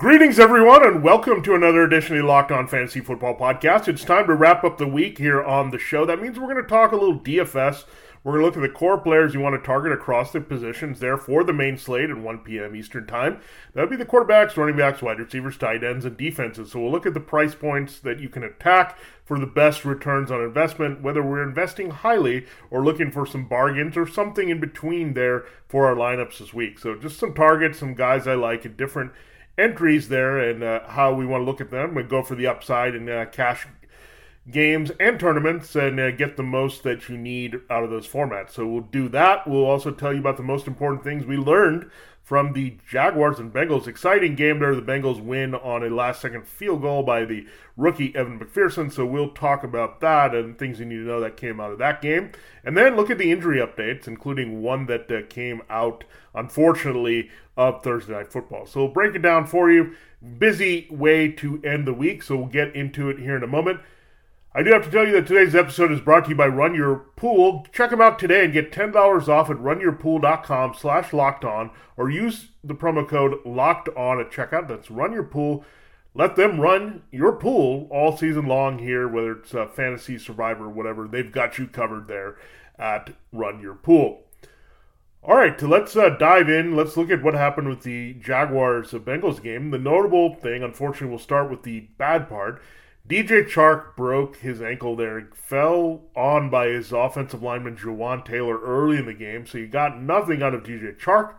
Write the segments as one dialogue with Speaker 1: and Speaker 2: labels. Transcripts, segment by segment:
Speaker 1: Greetings, everyone, and welcome to another edition of the Locked On Fantasy Football Podcast. It's time to wrap up the week here on the show. That means we're going to talk a little DFS. We're going to look at the core players you want to target across the positions there for the main slate at 1 p.m. Eastern Time. That would be the quarterbacks, running backs, wide receivers, tight ends, and defenses. So we'll look at the price points that you can attack for the best returns on investment, whether we're investing highly or looking for some bargains or something in between there for our lineups this week. So just some targets, some guys I like at different – entries there and uh, how we want to look at them. We go for the upside in uh, cash games and tournaments and uh, get the most that you need out of those formats. So we'll do that. We'll also tell you about the most important things we learned from the Jaguars and Bengals. Exciting game there. The Bengals win on a last second field goal by the rookie Evan McPherson. So we'll talk about that and things you need to know that came out of that game. And then look at the injury updates, including one that uh, came out, unfortunately, of Thursday Night Football. So we'll break it down for you. Busy way to end the week. So we'll get into it here in a moment. I do have to tell you that today's episode is brought to you by Run Your Pool. Check them out today and get $10 off at runyourpool.com slash locked on or use the promo code locked on at checkout. That's Run Your Pool. Let them run your pool all season long here, whether it's a fantasy survivor, whatever. They've got you covered there at Run Your Pool. All right, let's uh, dive in. Let's look at what happened with the Jaguars Bengals game. The notable thing, unfortunately, we'll start with the bad part DJ Chark broke his ankle there, fell on by his offensive lineman Jawaan Taylor early in the game, so you got nothing out of DJ Chark.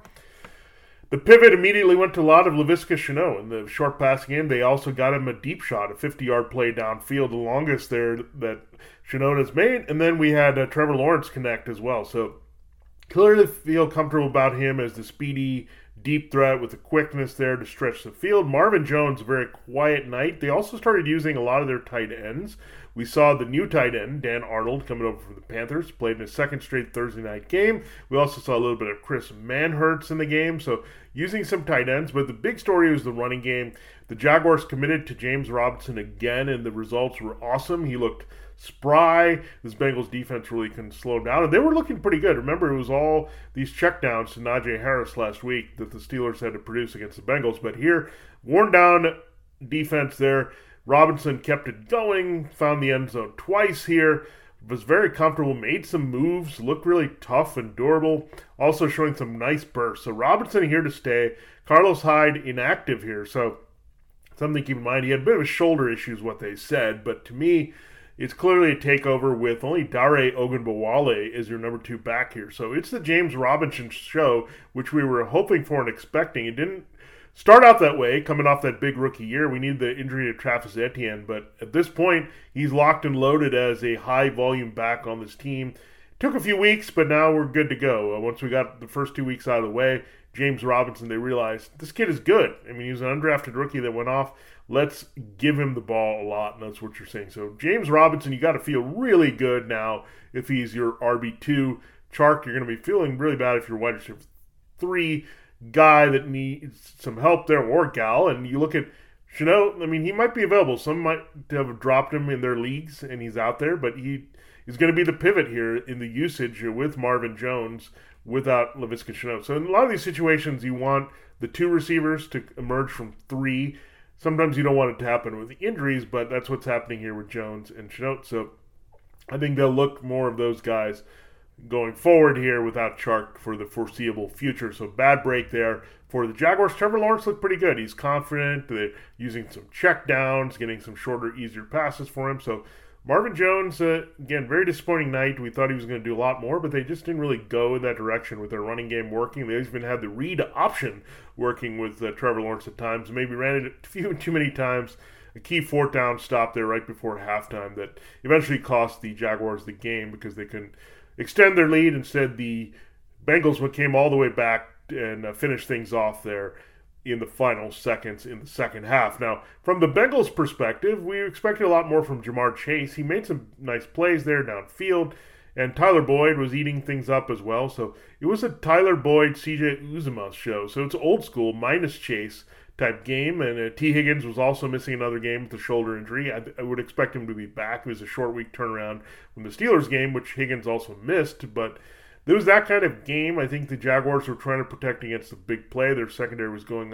Speaker 1: The pivot immediately went to a lot of Laviska Shenault in the short pass game. They also got him a deep shot, a 50 yard play downfield, the longest there that Shenault has made. And then we had uh, Trevor Lawrence connect as well. So clearly feel comfortable about him as the speedy deep threat with the quickness there to stretch the field. Marvin Jones, a very quiet night. They also started using a lot of their tight ends. We saw the new tight end, Dan Arnold, coming over from the Panthers, played in a second straight Thursday night game. We also saw a little bit of Chris Manhertz in the game, so using some tight ends. But the big story was the running game. The Jaguars committed to James Robinson again, and the results were awesome. He looked spry. This Bengals defense really couldn't slow down, and they were looking pretty good. Remember, it was all these checkdowns to Najee Harris last week that the Steelers had to produce against the Bengals. But here, worn down defense there. Robinson kept it going, found the end zone twice here, was very comfortable, made some moves, looked really tough and durable, also showing some nice bursts. So Robinson here to stay. Carlos Hyde inactive here, so something to keep in mind. He had a bit of a shoulder issue, is what they said, but to me, it's clearly a takeover with only Dare Ogunbowale as your number two back here. So it's the James Robinson show, which we were hoping for and expecting. It didn't start out that way, coming off that big rookie year. We need the injury to Travis Etienne, but at this point, he's locked and loaded as a high volume back on this team. Took a few weeks, but now we're good to go. Uh, once we got the first two weeks out of the way, James Robinson, they realized this kid is good. I mean, he's an undrafted rookie that went off let's give him the ball a lot, and that's what you're saying. So James Robinson, you got to feel really good now if he's your RB two. Chark, you're going to be feeling really bad if you're wide receiver three guy that needs some help there, or gal. And you look at Shenault. I mean, he might be available. Some might have dropped him in their leagues, and he's out there, but he is going to be the pivot here in the usage with Marvin Jones without Laviska Shenault. So in a lot of these situations, you want the two receivers to emerge from three sometimes you don't want it to happen with the injuries, but that's what's happening here with Jones and Shenault. So I think they'll look more of those guys going forward here without Chark for the foreseeable future. So bad break there for the Jaguars. Trevor Lawrence looked pretty good. He's confident. They're using some check downs, getting some shorter, easier passes for him. So Marvin Jones, uh, again, very disappointing night. We thought he was going to do a lot more, but they just didn't really go in that direction with their running game working. They even had the read option working with uh, Trevor Lawrence at times. Maybe ran it a few too many times. A key fourth down stop there right before halftime that eventually cost the Jaguars the game because they couldn't extend their lead. Instead, the Bengals would came all the way back and uh, finished things off there in the final seconds in the second half. Now, from the Bengals' perspective, we expected a lot more from Ja'Marr Chase. He made some nice plays there downfield, and Tyler Boyd was eating things up as well. So it was a Tyler Boyd, CJ Uzomah show. So it's old school minus Chase type game. And uh, Tee Higgins was also missing another game with a shoulder injury. I, I, would expect him to be back. It was a short week turnaround from the Steelers game, which Higgins also missed. But there was that kind of game. I think the Jaguars were trying to protect against the big play. Their secondary was going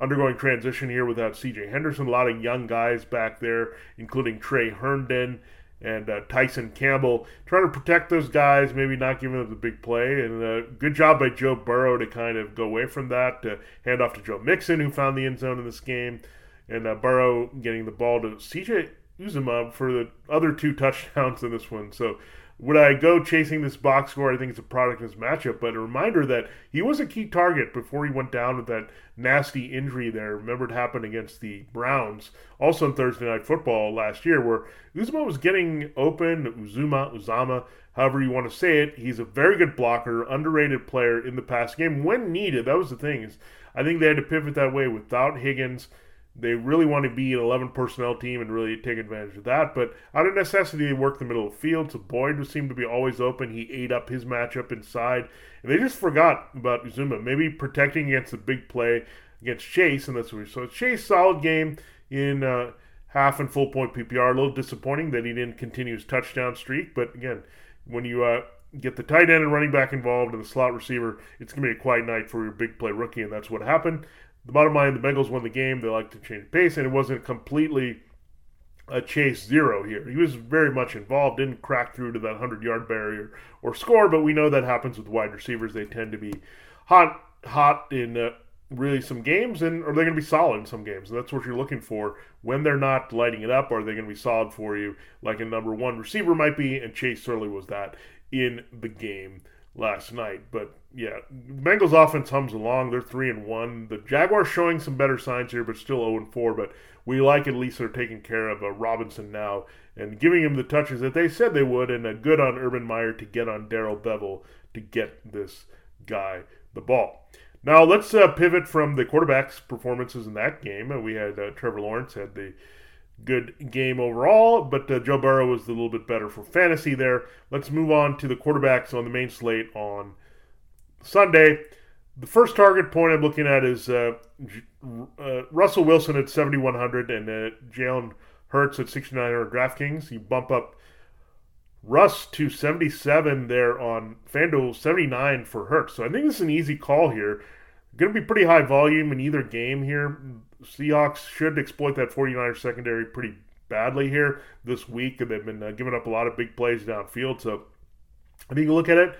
Speaker 1: undergoing transition here without C.J. Henderson. A lot of young guys back there, including Tre Herndon and uh, Tyson Campbell, trying to protect those guys, maybe not giving them the big play. And uh, good job by Joe Burrow to kind of go away from that, to hand off to Joe Mixon, who found the end zone in this game, and uh, Burrow getting the ball to C.J. Uzomah for the other two touchdowns in this one. So would I go chasing this box score? I think it's a product of this matchup, but a reminder that he was a key target before he went down with that nasty injury there. Remember it happened against the Browns, also on Thursday Night Football last year, where Uzomah was getting open, Uzuma, Uzama, however you want to say it. He's a very good blocker, underrated player in the pass game when needed. That was the thing I think they had to pivot that way without Higgins – they really want to be an 11 personnel team and really take advantage of that. But out of necessity, they work the middle of the field. So Boyd seemed to be always open. He ate up his matchup inside. And they just forgot about Uzomah. Maybe protecting against the big play against Chase. And that's what we saw. Chase, solid game in uh, half and full point PPR. A little disappointing that he didn't continue his touchdown streak. But again, when you uh, get the tight end and running back involved and the slot receiver, it's going to be a quiet night for your big play rookie. And that's what happened the bottom line, the Bengals won the game. They like to change pace, and it wasn't completely a chase zero here. He was very much involved, didn't crack through to that 100 yard barrier or score, but we know that happens with wide receivers. They tend to be hot, hot in uh, really some games, and are they going to be solid in some games? And that's what you're looking for when they're not lighting it up. Are they going to be solid for you, like a number one receiver might be? And Chase certainly was that in the game last night. But yeah, Bengals offense hums along. They're three and one. The Jaguars showing some better signs here, but still zero and four. But we like at least they're taking care of uh, Robinson now and giving him the touches that they said they would, and a good on Urban Meyer to get on Darrell Bevell to get this guy the ball. Now let's uh, pivot from the quarterbacks' performances in that game. Uh, we had uh, Trevor Lawrence had the good game overall, but uh, Joe Burrow was a little bit better for fantasy there. Let's move on to the quarterbacks on the main slate on Sunday. The first target point I'm looking at is uh, uh, Russell Wilson at 7,100 and uh, Jalen Hurts at 6,900 DraftKings. You bump up Russ to 77 there on FanDuel, 79 for Hurts. So I think this is an easy call here. Going to be pretty high volume in either game here. Seahawks should exploit that 49ers secondary pretty badly here this week. and They've been uh, giving up a lot of big plays downfield. So I think you look at it.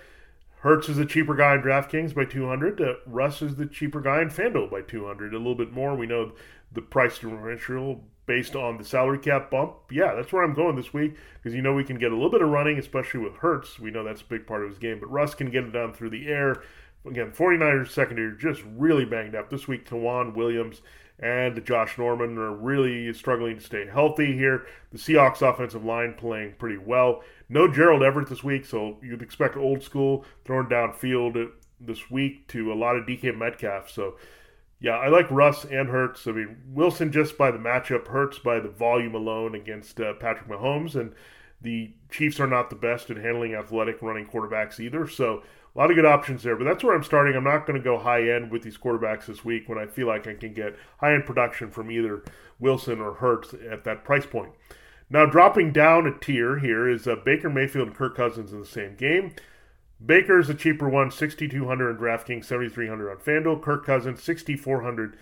Speaker 1: Hurts is the cheaper guy in DraftKings by 200. Uh, Russ is the cheaper guy in FanDuel by 200. A little bit more. We know the price differential based on the salary cap bump. Yeah, that's where I'm going this week because you know we can get a little bit of running, especially with Hurts. We know that's a big part of his game. But Russ can get it down through the air. Again, 49ers secondary just really banged up. This week, K'Waun Williams and Josh Norman are really struggling to stay healthy here. The Seahawks offensive line playing pretty well. No Gerald Everett this week, so you'd expect old school throwing downfield this week to a lot of DK Metcalf. So, yeah, I like Russ and Hurts. I mean, Wilson just by the matchup, Hurts by the volume alone against uh, Patrick Mahomes. And the Chiefs are not the best at handling athletic running quarterbacks either. So, a lot of good options there. But that's where I'm starting. I'm not going to go high end with these quarterbacks this week when I feel like I can get high end production from either Wilson or Hurts at that price point. Now, dropping down a tier here is uh, Baker Mayfield and Kirk Cousins in the same game. Baker is a cheaper one, 6,200 on DraftKings, 7,300 on FanDuel. Kirk Cousins, 6,400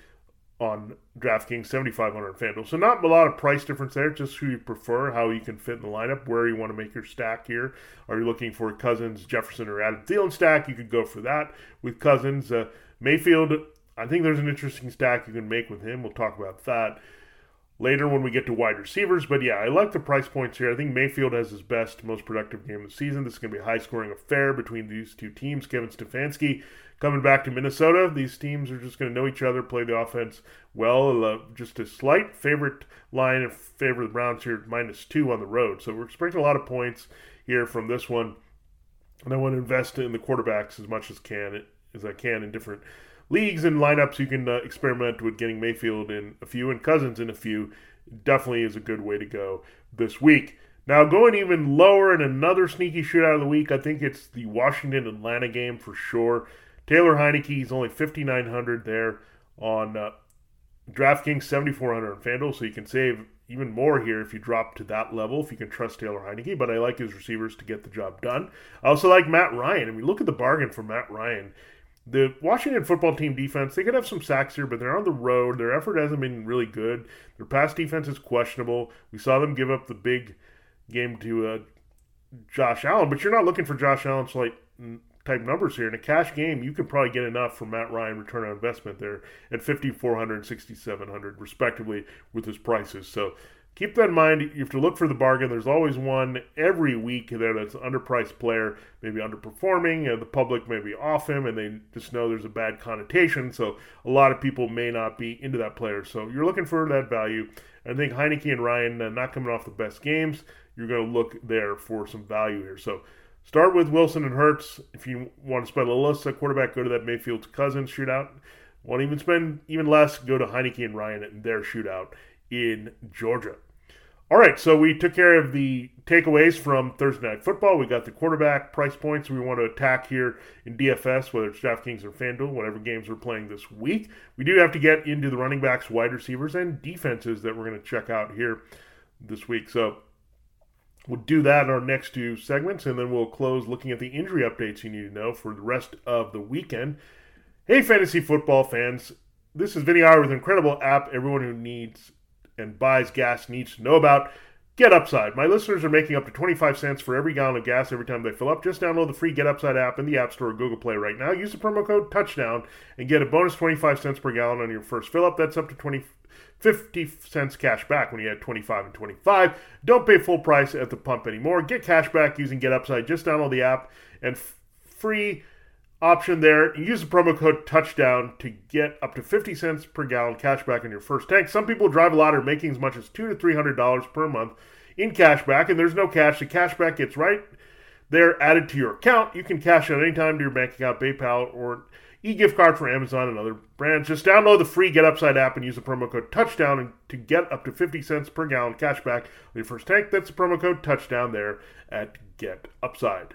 Speaker 1: on DraftKings, 7,500 on FanDuel. So not a lot of price difference there, just who you prefer, how you can fit in the lineup, where you want to make your stack here. Are you looking for Cousins, Jefferson, or Adam Thielen stack? You could go for that with Cousins. Uh, Mayfield, I think there's an interesting stack you can make with him. We'll talk about that later when we get to wide receivers. But yeah, I like the price points here. I think Mayfield has his best, most productive game of the season. This is going to be a high scoring affair between these two teams. Kevin Stefanski coming back to Minnesota. These teams are just going to know each other, play the offense well. Uh, just a slight favorite line in favor of the Browns here, minus two on the road. So we're expecting a lot of points here from this one. And I want to invest in the quarterbacks as much as can as I can in different leagues and lineups, you can uh, experiment with getting Mayfield in a few and Cousins in a few. Definitely is a good way to go this week. Now, going even lower in another sneaky shootout of the week, I think it's the Washington Atlanta game for sure. Taylor Heinicke is only 5,900 there on uh, DraftKings, 7,400 on FanDuel, so you can save even more here if you drop to that level, if you can trust Taylor Heinicke. But I like his receivers to get the job done. I also like Matt Ryan. I mean, look at the bargain for Matt Ryan. The Washington football team defense, they could have some sacks here, but they're on the road. Their effort hasn't been really good. Their pass defense is questionable. We saw them give up the big game to uh, Josh Allen, but you're not looking for Josh Allen's like type numbers here. In a cash game, you can probably get enough for Matt Ryan return on investment there at 5,400 and 6,700 respectively with his prices. So keep that in mind. You have to look for the bargain. There's always one every week there that's an underpriced player, maybe underperforming, the public may be off him, and they just know there's a bad connotation. So a lot of people may not be into that player. So you're looking for that value. I think Heinicke and Ryan uh, not coming off the best games. You're going to look there for some value here. So Start with Wilson and Hurts. If you want to spend a little less at quarterback, go to that Mayfield Cousins shootout. Want to even spend even less, go to Heinicke and Ryan and their shootout in Georgia. All right, so we took care of the takeaways from Thursday Night Football. We got the quarterback price points we want to attack here in DFS, whether it's DraftKings or FanDuel, whatever games we're playing this week. We do have to get into the running backs, wide receivers, and defenses that we're going to check out here this week. So We'll do that in our next two segments, and then we'll close looking at the injury updates you need to know for the rest of the weekend. Hey, fantasy football fans, this is Vinnie Iyer with an incredible app everyone who needs and buys gas needs to know about. Get Upside. My listeners are making up to 25 cents for every gallon of gas every time they fill up. Just download the free Get Upside app in the App Store or Google Play right now. Use the promo code TOUCHDOWN and get a bonus 25 cents per gallon on your first fill up. That's up to 20 50 cents cash back when you had 25 and 25. Don't pay full price at the pump anymore. Get cash back using Get Upside. Just download the app and f- free option there. Use the promo code touchdown to get up to 50 cents per gallon cash back on your first tank. Some people drive a lot are making as much as two to three hundred dollars per month in cash back, and there's no cash. The cash back gets right there added to your account. You can cash out anytime to your bank account, PayPal, or e-gift card for Amazon and other brands. Just download the free Get Upside app and use the promo code Touchdown to get up to 50 cents per gallon cash back on your first tank. That's the promo code Touchdown there at Get Upside.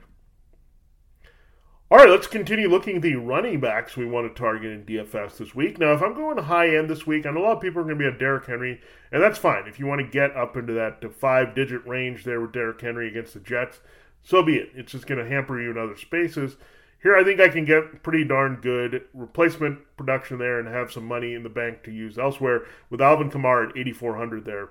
Speaker 1: All right, let's continue looking at the running backs we want to target in DFS this week. Now, if I'm going high end this week, and a lot of people are going to be on Derrick Henry, and that's fine. If you want to get up into that five digit range there with Derrick Henry against the Jets, so be it. It's just going to hamper you in other spaces. Here, I think I can get pretty darn good replacement production there and have some money in the bank to use elsewhere with Alvin Kamara at 8,400 there.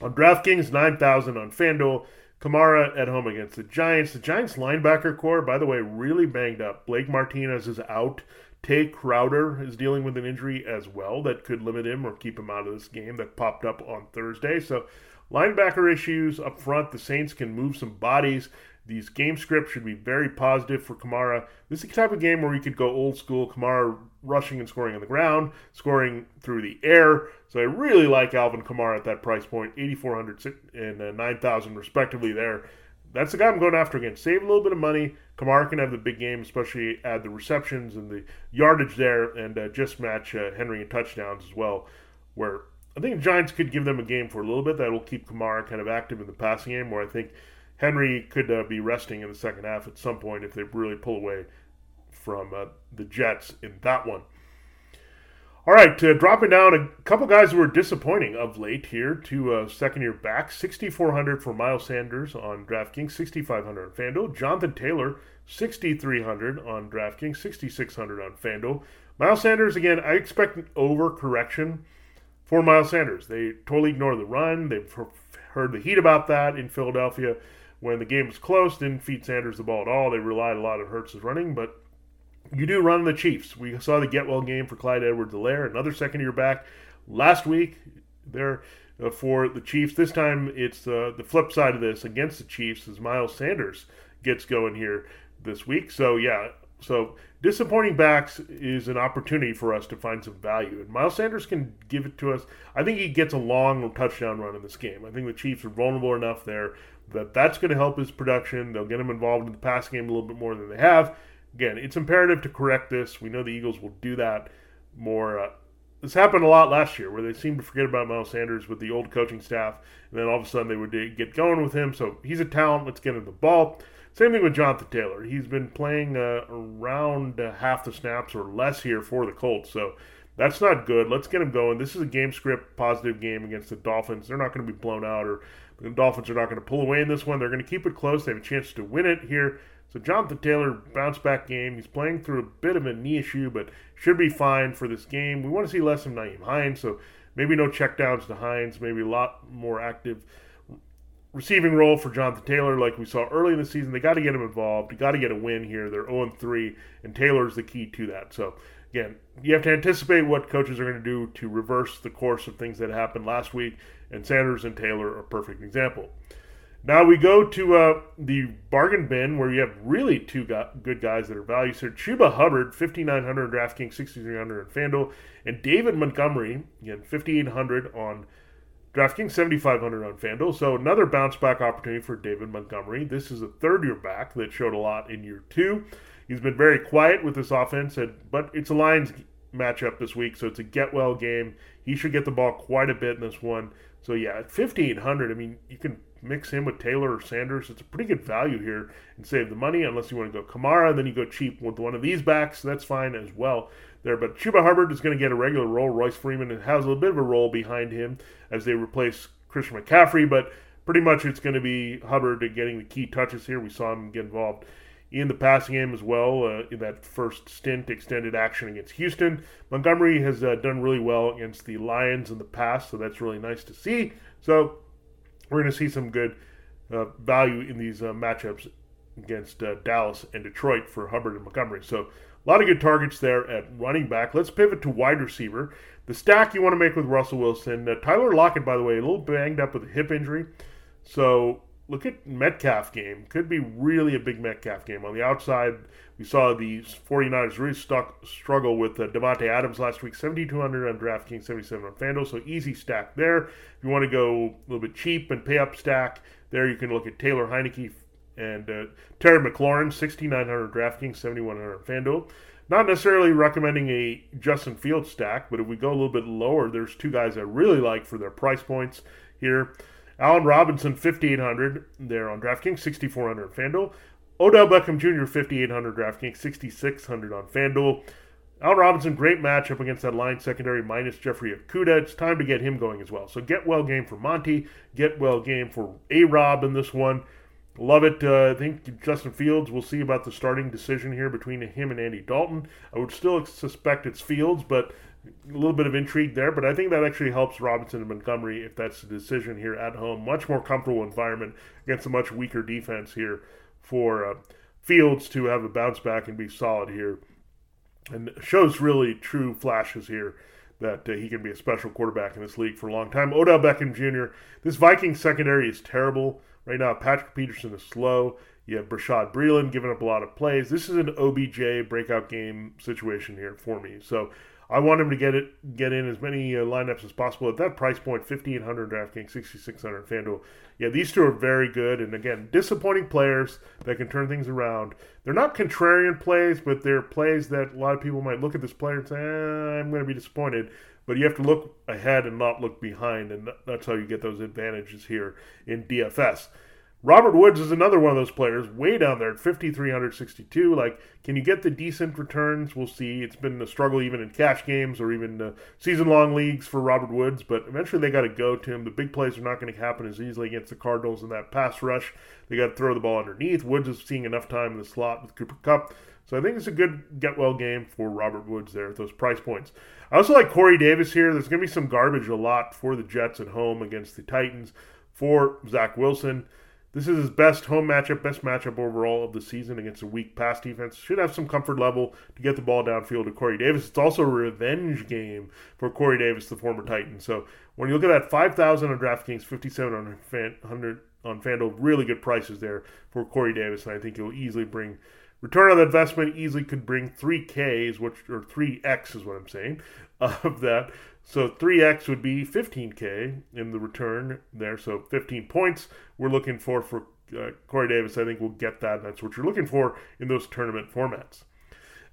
Speaker 1: On DraftKings, 9,000 on FanDuel. Kamara at home against the Giants. The Giants linebacker corps, by the way, really banged up. Blake Martinez is out. Tae Crowder is dealing with an injury as well that could limit him or keep him out of this game that popped up on Thursday. So, linebacker issues up front. The Saints can move some bodies. These game scripts should be very positive for Kamara. This is the type of game where you could go old school Kamara rushing and scoring on the ground, scoring through the air. So I really like Alvin Kamara at that price point, 8400 and uh, 9000 respectively there. That's the guy I'm going after again. Save a little bit of money. Kamara can have the big game, especially add the receptions and the yardage there, and uh, just match uh, Henry in touchdowns as well. Where I think the Giants could give them a game for a little bit that will keep Kamara kind of active in the passing game. Where I think Henry could uh, be resting in the second half at some point if they really pull away from uh, the Jets in that one. All right, uh, dropping down a couple guys who were disappointing of late here to uh, second year back. 6,400 for Miles Sanders on DraftKings, 6,500 on FanDuel. Jonathan Taylor, 6,300 on DraftKings, 6,600 on FanDuel. Miles Sanders, again, I expect an overcorrection for Miles Sanders. They totally ignore the run. They've heard the heat about that in Philadelphia when the game was close, didn't feed Sanders the ball at all. They relied a lot on Hurts' running, but you do run the Chiefs. We saw the get well game for Clyde Edwards-Helaire, another second year back last week there uh, for the Chiefs. This time it's uh, the flip side of this against the Chiefs as Miles Sanders gets going here this week. So, yeah, so disappointing backs is an opportunity for us to find some value. And Miles Sanders can give it to us. I think he gets a long touchdown run in this game. I think the Chiefs are vulnerable enough there that that's going to help his production. They'll get him involved in the passing game a little bit more than they have. again, it's imperative to correct this. We know the Eagles will do that more. Uh, this happened a lot last year where they seemed to forget about Miles Sanders with the old coaching staff, and then all of a sudden they would get going with him. So he's a talent. Let's get him the ball. Same thing with Jonathan Taylor. He's been playing uh, around uh, half the snaps or less here for the Colts. So that's not good. Let's get him going. This is a game script positive game against the Dolphins. They're not going to be blown out, or the Dolphins are not going to pull away in this one. They're going to keep it close. They have a chance to win it here. So Jonathan Taylor bounce back game. He's playing through a bit of a knee issue, but should be fine for this game. We want to see less of Nyheim Hines, so maybe no checkdowns to Hines. Maybe a lot more active receiving role for Jonathan Taylor, like we saw early in the season. They got to get him involved. Got to get a win here. They're 0 3, and Taylor's the key to that. So again, you have to anticipate what coaches are going to do to reverse the course of things that happened last week, and Sanders and Taylor are perfect example. Now we go to uh, the bargain bin where you have really two go- good guys that are values here. Chuba Hubbard, 5,900 DraftKings, 6,300 on FanDuel, and David Montgomery, again, 5,800 on DraftKings, 7,500 on FanDuel. So another bounce back opportunity for David Montgomery. This is a third year back that showed a lot in year two. He's been very quiet with this offense, but it's a Lions matchup this week, so it's a get well game. He should get the ball quite a bit in this one. So yeah, at 1500, I mean, you can mix him with Taylor or Sanders. It's a pretty good value here and save the money unless you want to go Kamara, then you go cheap with one of these backs. That's fine as well there. But Chuba Hubbard is going to get a regular role. Royce Freeman has a little bit of a role behind him as they replace Christian McCaffrey, but pretty much it's going to be Hubbard getting the key touches here. We saw him get involved in the passing game as well uh, in that first stint extended action against Houston. Montgomery has uh, done really well against the Lions in the past, so that's really nice to see. So we're going to see some good uh, value in these uh, matchups against uh, Dallas and Detroit for Hubbard and Montgomery. So a lot of good targets there at running back. Let's pivot to wide receiver. The stack you want to make with Russell Wilson. Uh, Tyler Lockett, by the way, a little banged up with a hip injury. So look at Metcalf game. Could be really a big Metcalf game. On the outside, we saw the 49ers really stuck, struggle with uh, Davante Adams last week. 7,200 on DraftKings, 77 on FanDuel. So easy stack there. If you want to go a little bit cheap and pay up stack, there you can look at Taylor Heinicke and uh, Terry McLaurin, 6,900 DraftKings, 7,100 on FanDuel. Not necessarily recommending a Justin Fields stack, but if we go a little bit lower, there's two guys I really like for their price points here. Allen Robinson, 5,800 there on DraftKings, 6,400 FanDuel. Odell Beckham Jr., 5,800 DraftKings, 6,600 on FanDuel. Allen Robinson, great matchup against that line secondary minus Jeffrey Okudah. It's time to get him going as well. So get well game for Monty, get well game for A Rob in this one. Love it. Uh, I think Justin Fields, we'll see about the starting decision here between him and Andy Dalton. I would still suspect it's Fields, but a little bit of intrigue there, but I think that actually helps Robinson and Montgomery if that's the decision here at home. Much more comfortable environment against a much weaker defense here for uh, Fields to have a bounce back and be solid here. And shows really true flashes here that uh, he can be a special quarterback in this league for a long time. Odell Beckham Jr., this Viking secondary is terrible. Right now, Patrick Peterson is slow. You have Bashaud Breeland giving up a lot of plays. This is an OBJ breakout game situation here for me. So I want him to get it, get in as many uh, lineups as possible at that price point. Fifteen hundred DraftKings, sixty six hundred FanDuel. Yeah, these two are very good, and again, disappointing players that can turn things around. They're not contrarian plays, but they're plays that a lot of people might look at this player and say, eh, "I'm going to be disappointed." But you have to look ahead and not look behind, and that's how you get those advantages here in DFS. Robert Woods is another one of those players, way down there at 5,362. Like, can you get the decent returns? We'll see. It's been a struggle even in cash games or even uh, season long leagues for Robert Woods, but eventually they got to go to him. The big plays are not going to happen as easily against the Cardinals in that pass rush. They got to throw the ball underneath. Woods is seeing enough time in the slot with Cooper Kupp. So I think it's a good get well game for Robert Woods there at those price points. I also like Corey Davis here. There's going to be some garbage a lot for the Jets at home against the Titans for Zach Wilson. This is his best home matchup, best matchup overall of the season against a weak pass defense. Should have some comfort level to get the ball downfield to Corey Davis. It's also a revenge game for Corey Davis, the former Titan. So when you look at that 5,000 on DraftKings, 5,700 on FanDuel, really good prices there for Corey Davis, and I think he'll easily bring return on investment. Easily could bring 3Ks, which or 3X is what I'm saying, of that. So 3x would be 15k in the return there. So 15 points we're looking for for uh, Corey Davis, I think, we'll get that. That's what you're looking for in those tournament formats.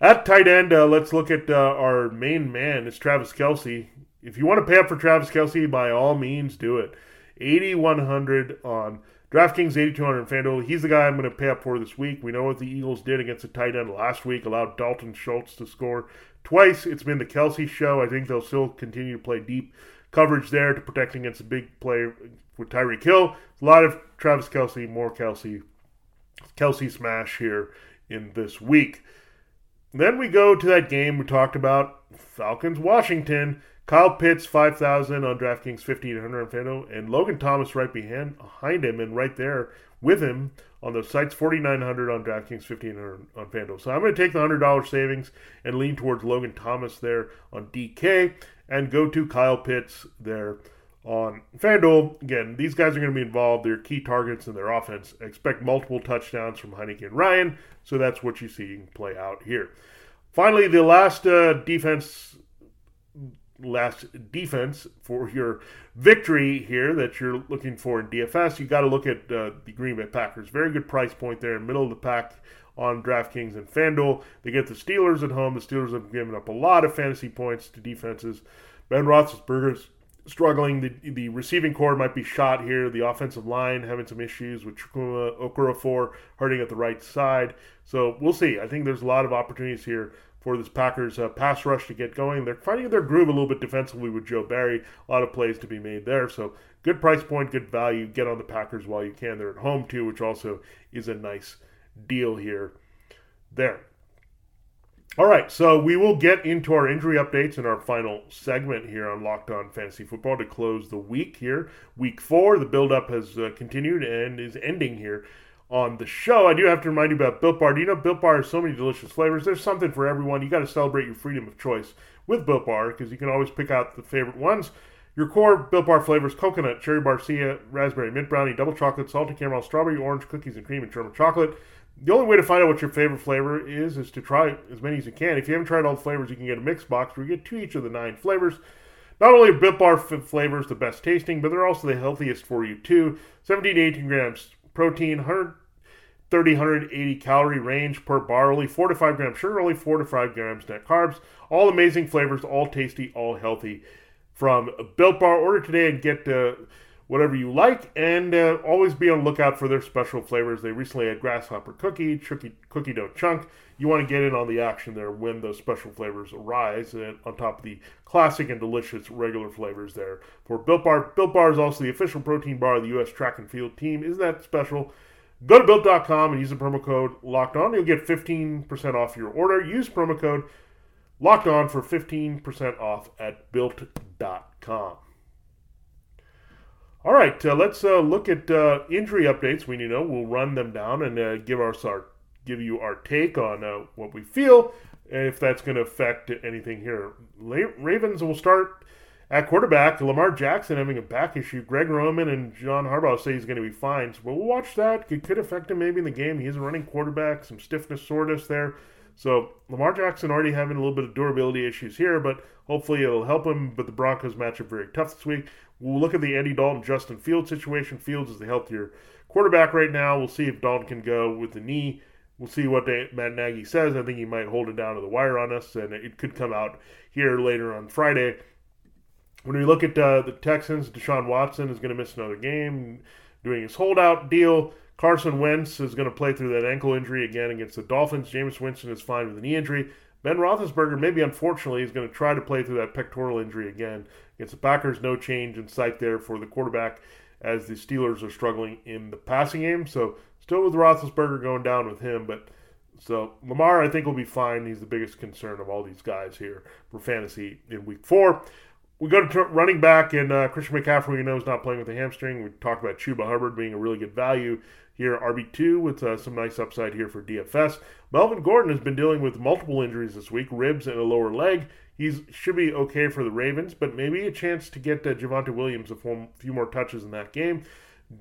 Speaker 1: At tight end, uh, let's look at uh, our main man. It's Travis Kelce. If you want to pay up for Travis Kelce, by all means, do it. 8,100 on DraftKings, 8,200 on FanDuel. He's the guy I'm going to pay up for this week. We know what the Eagles did against the tight end last week, allowed Dalton Schultz to score twice. It's been the Kelce show. I think they'll still continue to play deep coverage there to protect against a big play with Tyreek Hill. A lot of Travis Kelce, more Kelce, Kelce smash here in this week. Then we go to that game we talked about Falcons Washington. Kyle Pitts, 5,000 on DraftKings, 1,500 on FanDuel, and Logan Thomas right behind, behind him and right there with him on those sites, 4,900 on DraftKings, 1,500 on FanDuel. So I'm going to take the $100 savings and lean towards Logan Thomas there on DK and go to Kyle Pitts there on FanDuel. Again, these guys are going to be involved. They're key targets in their offense. expect multiple touchdowns from Heinicke and Ryan, so that's what you see play out here. Finally, the last uh, defense last defense for your victory here that you're looking for in DFS, you got to look at uh, the Green Bay Packers. Very good price point there, middle of the pack on DraftKings and FanDuel. They get the Steelers at home. The Steelers have given up a lot of fantasy points to defenses. Ben Roethlisberger's struggling. The, the receiving corps might be shot here. The offensive line having some issues with Chukwuma Okorafor hurting at the right side. So we'll see. I think there's a lot of opportunities here for this Packers uh, pass rush to get going. They're finding their groove a little bit defensively with Joe Barry. A lot of plays to be made there. So good price point, good value. Get on the Packers while you can. They're at home too, which also is a nice deal here. There. All right, so we will get into our injury updates in our final segment here on Locked On Fantasy Football to close the week here. Week four, the build-up has uh, continued and is ending here on the show. I do have to remind you about Built Bar. Do you know Built Bar has so many delicious flavors? There's something for everyone. You got to celebrate your freedom of choice with Built Bar because you can always pick out the favorite ones. Your core Built Bar flavors coconut, cherry barcia, raspberry, mint brownie, double chocolate, salted caramel, strawberry, orange, cookies and cream, and German chocolate. The only way to find out what your favorite flavor is is to try as many as you can. If you haven't tried all the flavors, you can get a mix box where you get two each of the nine flavors. Not only are Built Bar flavors the best tasting, but they're also the healthiest for you too. 17 to 18 grams protein, 130 180 calorie range per bar, only 4 to 5 grams sugar, only 4 to 5 grams net carbs. All amazing flavors, all tasty, all healthy. From Built Bar, order today and get. Uh, whatever you like, and uh, always be on lookout for their special flavors. They recently had grasshopper cookie, cookie, cookie dough chunk. You want to get in on the action there when those special flavors arise, and on top of the classic and delicious regular flavors there for Built Bar. Built Bar is also the official protein bar of the U.S. track and field team. Isn't that special? Go to built.com and use the promo code locked on. You'll get 15% off your order. Use promo code locked on for 15% off at built.com. All right, uh, let's uh, look at uh, injury updates. We you know we'll run them down and uh, give us our give you our take on uh, what we feel if that's going to affect anything here. La- Ravens will start at quarterback. Lamar Jackson having a back issue. Greg Roman and John Harbaugh say he's going to be fine. So we'll watch that. It could affect him maybe in the game. He is a running quarterback. Some stiffness, soreness there. So Lamar Jackson already having a little bit of durability issues here, but hopefully it'll help him. But the Broncos match up very tough this week. We'll look at the Andy Dalton Justin Fields situation. Fields is the healthier quarterback right now. We'll see if Dalton can go with the knee. We'll see what Matt Nagy says. I think he might hold it down to the wire on us, and it could come out here later on Friday. When we look at uh, the Texans, Deshaun Watson is going to miss another game, doing his holdout deal. Carson Wentz is going to play through that ankle injury again against the Dolphins. Jameis Winston is fine with a knee injury. Ben Roethlisberger, maybe unfortunately, is going to try to play through that pectoral injury again. Against the Packers, no change in sight there for the quarterback as the Steelers are struggling in the passing game. So still with Roethlisberger going down with him, but so Lamar I think will be fine. He's the biggest concern of all these guys here for fantasy in Week Four. We go to running back, and uh, Christian McCaffrey, we know, is not playing with a hamstring. We talked about Chuba Hubbard being a really good value here, RB2, with uh, some nice upside here for DFS. Melvin Gordon has been dealing with multiple injuries this week, ribs and a lower leg. He should be okay for the Ravens, but maybe a chance to get uh, Javonte Williams a few more touches in that game.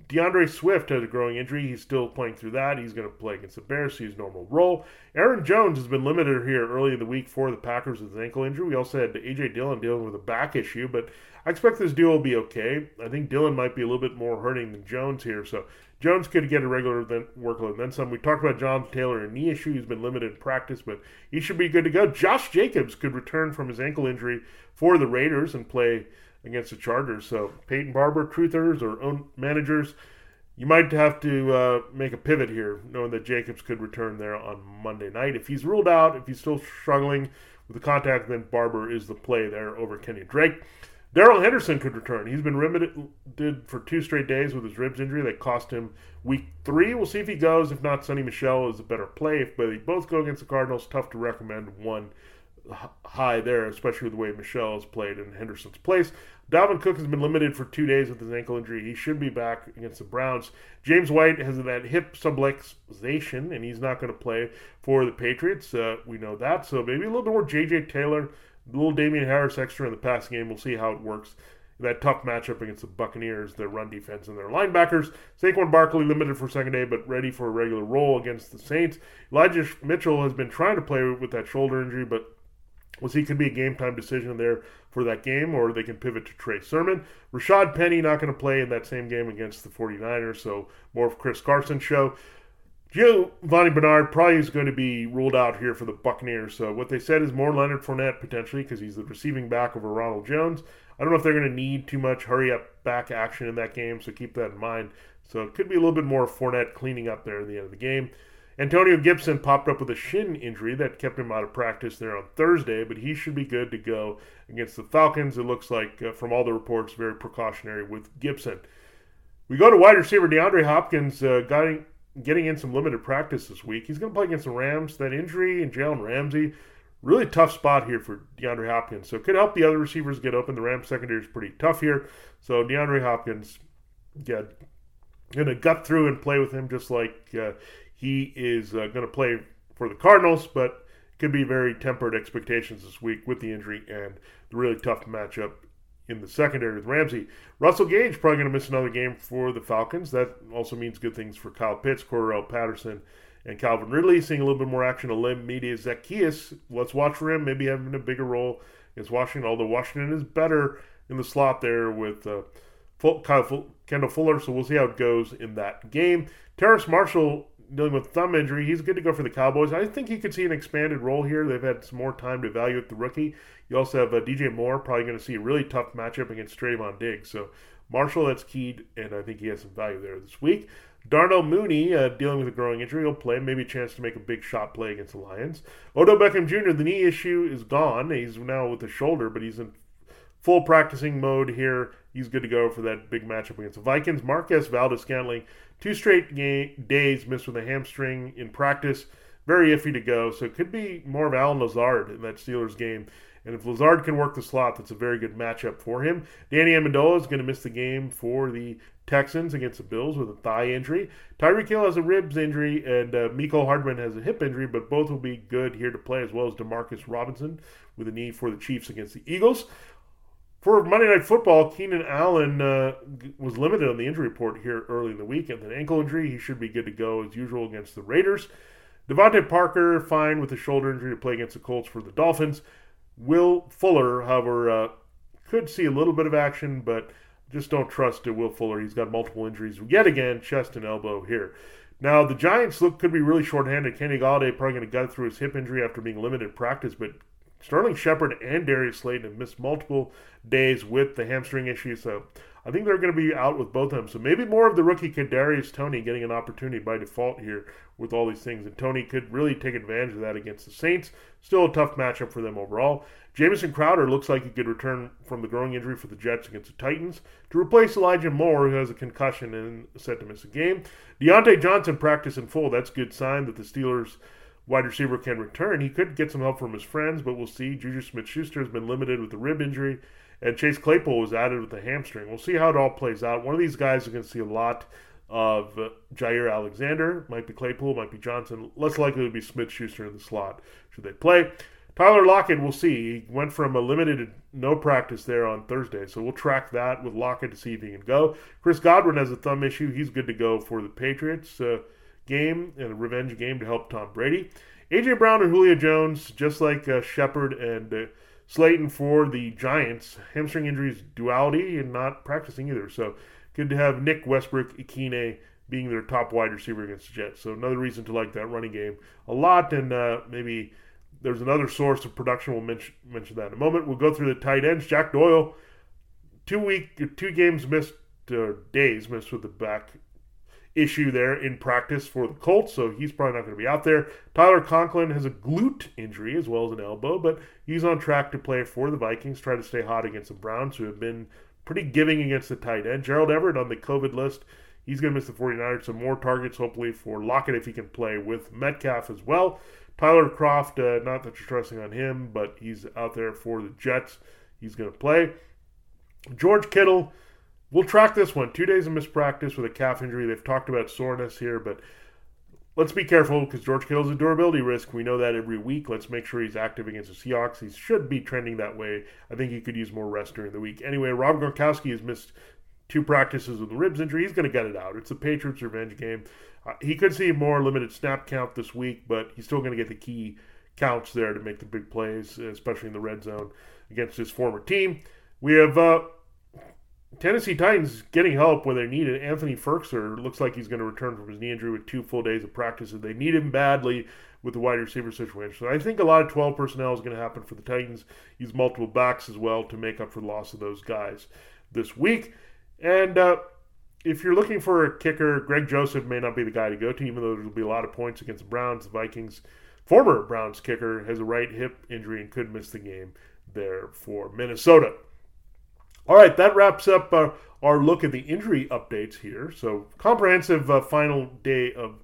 Speaker 1: D'Andre Swift has a growing injury. He's still playing through that. He's going to play against the Bears, see his normal role. Aaron Jones has been limited here early in the week for the Packers with his ankle injury. We also had A.J. Dillon dealing with a back issue, but I expect this deal will be okay. I think Dillon might be a little bit more hurting than Jones here, so Jones could get a regular workload. Then some. We talked about John Taylor, a knee issue. He's been limited in practice, but he should be good to go. Josh Jacobs could return from his ankle injury for the Raiders and play against the Chargers. So Peyton Barber, truthers or own managers, you might have to uh, make a pivot here, knowing that Jacobs could return there on Monday night. If he's ruled out, if he's still struggling with the contact, then Barber is the play there over Kenny Drake. Darrell Henderson could return. He's been limited for two straight days with his ribs injury that cost him week three. We'll see if he goes. If not, Sony Michel is a better play. If they both go against the Cardinals, tough to recommend one high there, especially with the way Michel has played in Henderson's place. Dalvin Cook has been limited for two days with his ankle injury. He should be back against the Browns. James White has that hip subluxation, and he's not going to play for the Patriots. Uh, we know that. So maybe a little bit more J.J. Taylor a little Damien Harris extra in the passing game. We'll see how it works. That tough matchup against the Buccaneers, their run defense and their linebackers. Saquon Barkley limited for second day, but ready for a regular role against the Saints. Elijah Mitchell has been trying to play with that shoulder injury, but We'll see, could be a game time decision there for that game, or they can pivot to Trey Sermon. Rashaad Penny not going to play in that same game against the 49ers, so more of Chris Carson show. Giovani Bernard probably is going to be ruled out here for the Buccaneers. So what they said is more Leonard Fournette potentially because he's the receiving back over Ronald Jones. I don't know if they're going to need too much hurry up back action in that game, so keep that in mind. So it could be a little bit more Fournette cleaning up there at the end of the game. Antonio Gibson popped up with a shin injury that kept him out of practice there on Thursday, but he should be good to go against the Falcons. It looks like, uh, from all the reports, very precautionary with Gibson. We go to wide receiver DeAndre Hopkins, uh, got getting in some limited practice this week. He's going to play against the Rams. That injury and Jalen Ramsey, really tough spot here for DeAndre Hopkins. So it could help the other receivers get open. The Rams secondary is pretty tough here. So DeAndre Hopkins, yeah, going to gut through and play with him just like uh, he is uh, going to play for the Cardinals, but could be very tempered expectations this week with the injury and the really tough matchup in the secondary with Ramsey. Russell Gage probably going to miss another game for the Falcons. That also means good things for Kyle Pitts, Cordarrelle Patterson, and Calvin Ridley. Seeing a little bit more action. Olamide Zaccheaus. Let's watch for him. Maybe having a bigger role against Washington. Although Washington is better in the slot there with uh, Kyle Kendall Fuller. So we'll see how it goes in that game. Terrace Marshall dealing with thumb injury. He's good to go for the Cowboys. I think he could see an expanded role here. They've had some more time to evaluate the rookie. You also have uh, DJ Moore, probably going to see a really tough matchup against Trevon Diggs. So Marshall, that's keyed, and I think he has some value there this week. Darnell Mooney, uh, dealing with a growing injury, he'll play. Maybe a chance to make a big shot play against the Lions. Odell Beckham Jr., the knee issue is gone. He's now with the shoulder, but he's in full practicing mode here. He's good to go for that big matchup against the Vikings. Marquez Valdes-Scantling, two straight game, days missed with a hamstring in practice. Very iffy to go. So it could be more of Allen Lazard in that Steelers game. And if Lazard can work the slot, that's a very good matchup for him. Danny Amendola is going to miss the game for the Texans against the Bills with a thigh injury. Tyreek Hill has a ribs injury, and uh, Mecole Hardman has a hip injury, but both will be good here to play, as well as Demarcus Robinson with a knee for the Chiefs against the Eagles. For Monday Night Football, Keenan Allen uh, was limited on the injury report here early in the week. And an ankle injury, he should be good to go as usual against the Raiders. DeVante Parker, fine with a shoulder injury to play against the Colts for the Dolphins. Will Fuller, however, uh, could see a little bit of action, but just don't trust Will Fuller. He's got multiple injuries yet again, chest and elbow here. Now the Giants look could be really shorthanded. Kenny Golladay probably going to gut through his hip injury after being limited practice, but Sterling Shepard and Darius Slayton have missed multiple days with the hamstring issue, so I think they're going to be out with both of them. So maybe more of the rookie Kadarius Toney getting an opportunity by default here with all these things, and Toney could really take advantage of that against the Saints. Still a tough matchup for them overall. Jamison Crowder looks like he could return from the growing injury for the Jets against the Titans to replace Elijah Moore, who has a concussion and set to miss a game. Diontae Johnson practice in full. That's a good sign that the Steelers wide receiver can return. He could get some help from his friends, but we'll see. Juju Smith Schuster has been limited with the rib injury and Chase Claypool was added with a hamstring. We'll see how it all plays out. One of these guys is going to see a lot of Jaire Alexander. Might be Claypool, might be Johnson. Less likely to be Smith Schuster in the slot should they play. Tyler Lockett, we'll see. He went from a limited no practice there on Thursday, so we'll track that with Lockett to see if he can go. Chris Godwin has a thumb issue. He's good to go for the Patriots uh, game and a revenge game to help Tom Brady. AJ Brown and Julio Jones, just like uh, Shepard and uh, Slayton for the Giants, hamstring injuries duality and not practicing either. So good to have Nick Westbrook, Ikhine being their top wide receiver against the Jets. So another reason to like that running game a lot, and uh, maybe there's another source of production. We'll mention, mention that in a moment. We'll go through the tight ends. Jack Doyle, two week, two games missed, uh, days missed with the back issue there in practice for the Colts, so he's probably not going to be out there. Tyler Conklin has a glute injury as well as an elbow, but he's on track to play for the Vikings. Try to stay hot against the Browns, who have been pretty giving against the tight end. Gerald Everett on the COVID list. He's going to miss the 49ers. Some more targets, hopefully, for Lockett if he can play with Metcalf as well. Tyler Kroft, uh, not that you're trusting on him, but he's out there for the Jets. He's going to play. George Kittle, we'll track this one. Two days of mispractice with a calf injury. They've talked about soreness here, but let's be careful because George Kittle's a durability risk. We know that every week. Let's make sure he's active against the Seahawks. He should be trending that way. I think he could use more rest during the week. Anyway, Rob Gronkowski has missed two practices with a ribs injury. He's going to get it out. It's a Patriots revenge game. Uh, he could see more limited snap count this week, but he's still going to get the key counts there to make the big plays, especially in the red zone against his former team. We have uh, Tennessee Titans getting help when they need it. Anthony Firkser looks like he's going to return from his knee injury with two full days of practice, and they need him badly with the wide receiver situation. So I think a lot of 12 personnel is going to happen for the Titans. Use multiple backs as well to make up for the loss of those guys this week. And uh, if you're looking for a kicker, Greg Joseph may not be the guy to go to, even though there'll be a lot of points against the Browns. The Vikings, former Browns kicker, has a right hip injury and could miss the game there for Minnesota. All right, that wraps up uh, our look at the injury updates here. So, comprehensive uh, final day of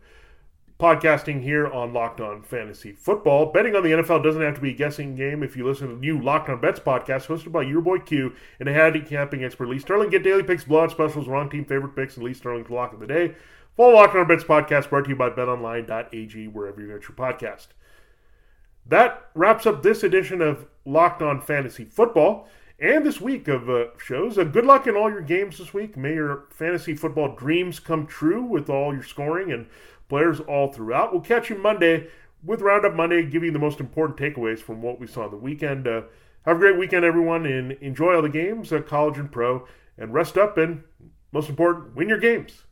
Speaker 1: podcasting here on Locked On Fantasy Football. Betting on the NFL doesn't have to be a guessing game if you listen to the new Locked On Bets podcast hosted by your boy Q and a handicapping expert Lee Sterling. Get daily picks, blowout specials, wrong team favorite picks, and Lee Sterling's lock of the day. Follow Locked On Bets podcast brought to you by betonline.ag wherever you get your podcast. That wraps up this edition of Locked On Fantasy Football and this week of uh, shows. Uh, good luck in all your games this week. May your fantasy football dreams come true with all your scoring and players all throughout. We'll catch you Monday with Roundup Monday, giving you the most important takeaways from what we saw the weekend. Uh, have a great weekend, everyone, and enjoy all the games, uh, college and pro, and rest up and, most important, win your games.